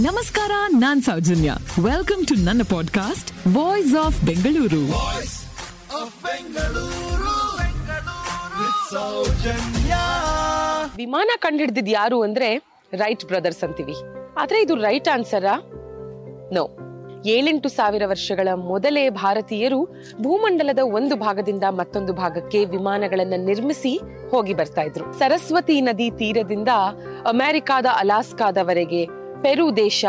ನಮಸ್ಕಾರ ನಾನ್ Soujanya. Welcome to ನನ್ನ ಪಾಡ್ಕಾಸ್ಟ್ ವಾಯ್ಸ್ ಆಫ್ ಬೆಂಗಳೂರು ವಿಮಾನ ಕಂಡಿಡ್ದಿದ್ ಯಾರು ಅಂದ್ರೆ ರೈಟ್ ಬ್ರದರ್ಸ್ ಅಂತೀವಿ. ಆದ್ರೆ ಇದು ರೈಟ್ ಆನ್ಸರಾ ನೋ ಏಳೆಂಟು ಸಾವಿರ ವರ್ಷಗಳ ಮೊದಲೇ ಭಾರತೀಯರು ಭೂಮಂಡಲದ ಒಂದು ಭಾಗದಿಂದ ಮತ್ತೊಂದು ಭಾಗಕ್ಕೆ ವಿಮಾನಗಳನ್ನ ನಿರ್ಮಿಸಿ ಹೋಗಿ ಬರ್ತಾ ಇದ್ರು. ಸರಸ್ವತಿ ನದಿ ತೀರದಿಂದ ಅಮೆರಿಕಾದ ಅಲಾಸ್ಕಾದವರೆಗೆ ಪೆರು ದೇಶ.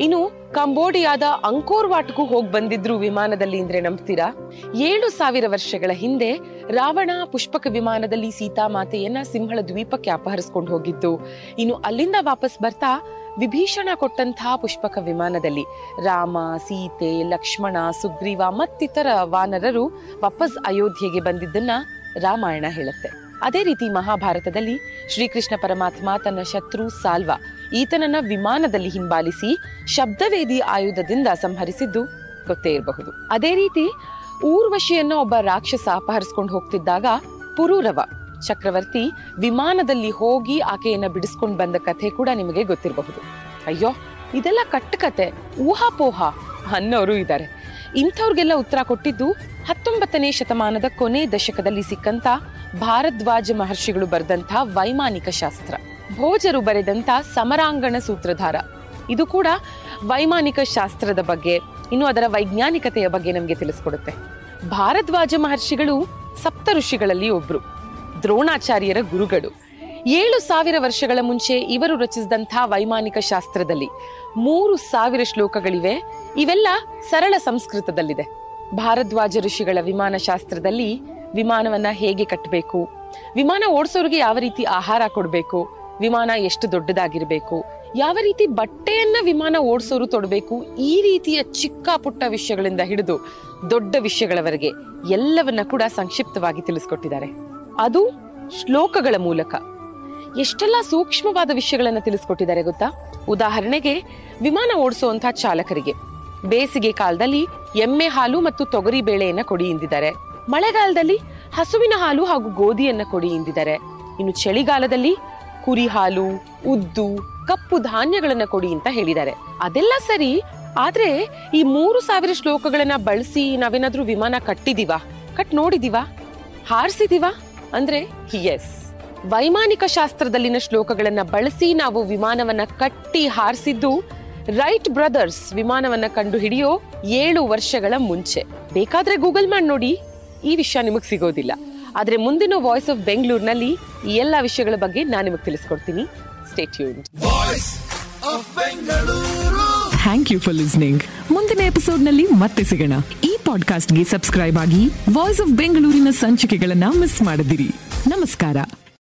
ಇನ್ನು ಕಂಬೋಡಿಯಾದ ಅಂಕೋರ್ ವಾಟ್ಗೂ ಹೋಗಿ ಬಂದಿದ್ರು ವಿಮಾನದಲ್ಲಿ ಅಂದ್ರೆ ನಂಬ್ತೀರಾ? ಏಳು ಸಾವಿರ ವರ್ಷಗಳ ಹಿಂದೆ ರಾವಣ ಪುಷ್ಪಕ ವಿಮಾನದಲ್ಲಿ ಸೀತಾಮಾತೆಯನ್ನ ಸಿಂಹಳ ದ್ವೀಪಕ್ಕೆ ಅಪಹರಿಸ್ಕೊಂಡು ಹೋಗಿದ್ದು. ಇನ್ನು ಅಲ್ಲಿಂದ ವಾಪಸ್ ಬರ್ತಾ ವಿಭೀಷಣ ಕೊಟ್ಟಂತಹ ಪುಷ್ಪಕ ವಿಮಾನದಲ್ಲಿ ರಾಮ, ಸೀತೆ, ಲಕ್ಷ್ಮಣ, ಸುಗ್ರೀವ ಮತ್ತಿತರ ವಾನರರು ವಾಪಸ್ ಅಯೋಧ್ಯೆಗೆ ಬಂದಿದ್ದನ್ನ ರಾಮಾಯಣ ಹೇಳುತ್ತೆ. ಅದೇ ರೀತಿ ಮಹಾಭಾರತದಲ್ಲಿ ಶ್ರೀಕೃಷ್ಣ ಪರಮಾತ್ಮ ತನ್ನ ಶತ್ರು ಸಾಲ್ವ ಈತನನ್ನ ವಿಮಾನದಲ್ಲಿ ಹಿಂಬಾಲಿಸಿ ಶಬ್ದವೇದಿ ಆಯುಧದಿಂದ ಸಂಹರಿಸಿದ್ದು ಗೊತ್ತೇ ಇರಬಹುದು. ಅದೇ ರೀತಿ ಊರ್ವಶಿಯನ್ನ ಒಬ್ಬ ರಾಕ್ಷಸ ಅಪಹರಿಸ್ಕೊಂಡು ಹೋಗ್ತಿದ್ದಾಗ ಪುರೂರವ ಚಕ್ರವರ್ತಿ ವಿಮಾನದಲ್ಲಿ ಹೋಗಿ ಆಕೆಯನ್ನ ಬಿಡಿಸ್ಕೊಂಡು ಬಂದ ಕಥೆ ಕೂಡ ನಿಮಗೆ ಗೊತ್ತಿರಬಹುದು. ಅಯ್ಯೋ, ಇದೆಲ್ಲ ಕಟ್ಟುಕತೆ, ಊಹಾಪೋಹ ಅನ್ನೋರು ಇದ್ದಾರೆ. ಇಂಥವ್ರಿಗೆಲ್ಲ ಉತ್ತರ ಕೊಟ್ಟಿದ್ದು ಹತ್ತೊಂಬತ್ತನೇ ಶತಮಾನದ ಕೊನೆ ದಶಕದಲ್ಲಿ ಸಿಕ್ಕಂತ ಭಾರದ್ವಾಜ ಮಹರ್ಷಿಗಳು ಬರೆದಂತಹ ವೈಮಾನಿಕ ಶಾಸ್ತ್ರ. ಭೋಜರು ಬರೆದಂಥ ಸಮರಾಂಗಣ ಸೂತ್ರಧಾರ. ಇದು ಕೂಡ ವೈಮಾನಿಕ ಶಾಸ್ತ್ರದ ಬಗ್ಗೆ, ಇನ್ನು ಅದರ ವೈಜ್ಞಾನಿಕತೆಯ ಬಗ್ಗೆ ನಮಗೆ ತಿಳಿಸ್ಕೊಡುತ್ತೆ. ಭಾರದ್ವಾಜ ಮಹರ್ಷಿಗಳು ಸಪ್ತ ಋಷಿಗಳಲ್ಲಿ ಒಬ್ರು, ದ್ರೋಣಾಚಾರ್ಯರ ಗುರುಗಳು. ಏಳು ಸಾವಿರ ವರ್ಷಗಳ ಮುಂಚೆ ಇವರು ರಚಿಸಿದಂಥ ವೈಮಾನಿಕ ಶಾಸ್ತ್ರದಲ್ಲಿ ಮೂರು ಸಾವಿರ ಶ್ಲೋಕಗಳಿವೆ. ಇವೆಲ್ಲ ಸರಳ ಸಂಸ್ಕೃತದಲ್ಲಿದೆ. ಭಾರದ್ವಾಜ ಋಷಿಗಳ ವಿಮಾನ ಶಾಸ್ತ್ರದಲ್ಲಿ ವಿಮಾನವನ್ನ ಹೇಗೆ ಕಟ್ಟಬೇಕು ವಿಮಾನ ಓಡಿಸೋರಿಗೆ ಯಾವ ರೀತಿ ಆಹಾರ ಕೊಡಬೇಕು ವಿಮಾನ ಎಷ್ಟು ದೊಡ್ಡದಾಗಿರ್ಬೇಕು? ಯಾವ ರೀತಿ ಬಟ್ಟೆಯನ್ನ ವಿಮಾನ ಓಡಿಸೋರು ತೊಡಬೇಕು? ಈ ರೀತಿಯ ಚಿಕ್ಕ ಪುಟ್ಟ ವಿಷಯಗಳಿಂದ ಹಿಡಿದು ದೊಡ್ಡ ವಿಷಯಗಳವರೆಗೆ ಎಲ್ಲವನ್ನ ಕೂಡ ಸಂಕ್ಷಿಪ್ತವಾಗಿ ತಿಳಿಸ್ಕೊಟ್ಟಿದ್ದಾರೆ. ಅದು ಶ್ಲೋಕಗಳ ಮೂಲಕ. ಎಷ್ಟೆಲ್ಲ ಸೂಕ್ಷ್ಮವಾದ ವಿಷಯಗಳನ್ನ ತಿಳಿಸ್ಕೊಟ್ಟಿದ್ದಾರೆ ಗೊತ್ತಾ? ಉದಾಹರಣೆಗೆ, ವಿಮಾನ ಓಡಿಸುವಂತಹ ಚಾಲಕರಿಗೆ ಬೇಸಿಗೆ ಕಾಲದಲ್ಲಿ ಎಮ್ಮೆ ಹಾಲು ಮತ್ತು ತೊಗರಿ ಬೇಳೆಯನ್ನ ಕೊಡಿ ಎಂದಿದ್ದಾರೆ. ಮಳೆಗಾಲದಲ್ಲಿ ಹಸುವಿನ ಹಾಲು ಹಾಗೂ ಗೋಧಿಯನ್ನ ಕೊಡಿ ಎಂದಿದ್ದಾರೆ. ಇನ್ನು ಚಳಿಗಾಲದಲ್ಲಿ ಕುರಿ ಹಾಲು ಉದ್ದು, ಕಪ್ಪು ಧಾನ್ಯಗಳನ್ನ ಕೊಡಿ ಅಂತ ಹೇಳಿದ್ದಾರೆ. ಅದೆಲ್ಲ ಸರಿ, ಆದ್ರೆ ಈ ಮೂರು ಸಾವಿರ ಶ್ಲೋಕಗಳನ್ನ ಬಳಸಿ ನಾವೇನಾದ್ರೂ ವಿಮಾನ ಕಟ್ಟಿದೀವಾ? ಕಟ್ ನೋಡಿದೀವಾ? ಹಾರಿಸಿದಿವಾ? ಅಂದ್ರೆ ಎಸ್ ವೈಮಾನಿಕ ಶಾಸ್ತ್ರದಲ್ಲಿನ ಶ್ಲೋಕಗಳನ್ನ ಬಳಸಿ ನಾವು ವಿಮಾನವನ್ನ ಕಟ್ಟಿ ಹಾರಿಸಿದ್ದು, ರೈಟ್ ಬ್ರದರ್ಸ್ ವಿಮಾನವನ್ನ ಕಂಡು ಹಿಡಿಯೋ ಏಳು ವರ್ಷಗಳ ಮುಂಚೆ. ಬೇಕಾದ್ರೆ ಗೂಗಲ್ ಮಾಡಿ ನೋಡಿ, ಈ ವಿಷಯ ನಿಮಗ್ ಸಿಗೋದಿಲ್ಲ. ಆದ್ರೆ ಮುಂದಿನ ವಾಯ್ಸ್ ಆಫ್ ಬೆಂಗಳೂರಿನಲ್ಲಿ ಈ ಎಲ್ಲ ವಿಷಯಗಳ ಬಗ್ಗೆ ನಾನು ನಿಮಗೆ ತಿಳಿಸ್ಕೊಡ್ತೀನಿ. ಥ್ಯಾಂಕ್ ಯು ಫಾರ್ ಲಿಸ್ನಿಂಗ್ ಮುಂದಿನ ಎಪಿಸೋಡ್ನಲ್ಲಿ ಮತ್ತೆ ಸಿಗೋಣ. ಈ ಪಾಡ್ಕಾಸ್ಟ್ಗೆ ಸಬ್ಸ್ಕ್ರೈಬ್ ಆಗಿ ವಾಯ್ಸ್ ಆಫ್ ಬೆಂಗಳೂರಿನ ಸಂಚಿಕೆಗಳನ್ನ ಮಿಸ್ ಮಾಡದಿರಿ. ನಮಸ್ಕಾರ.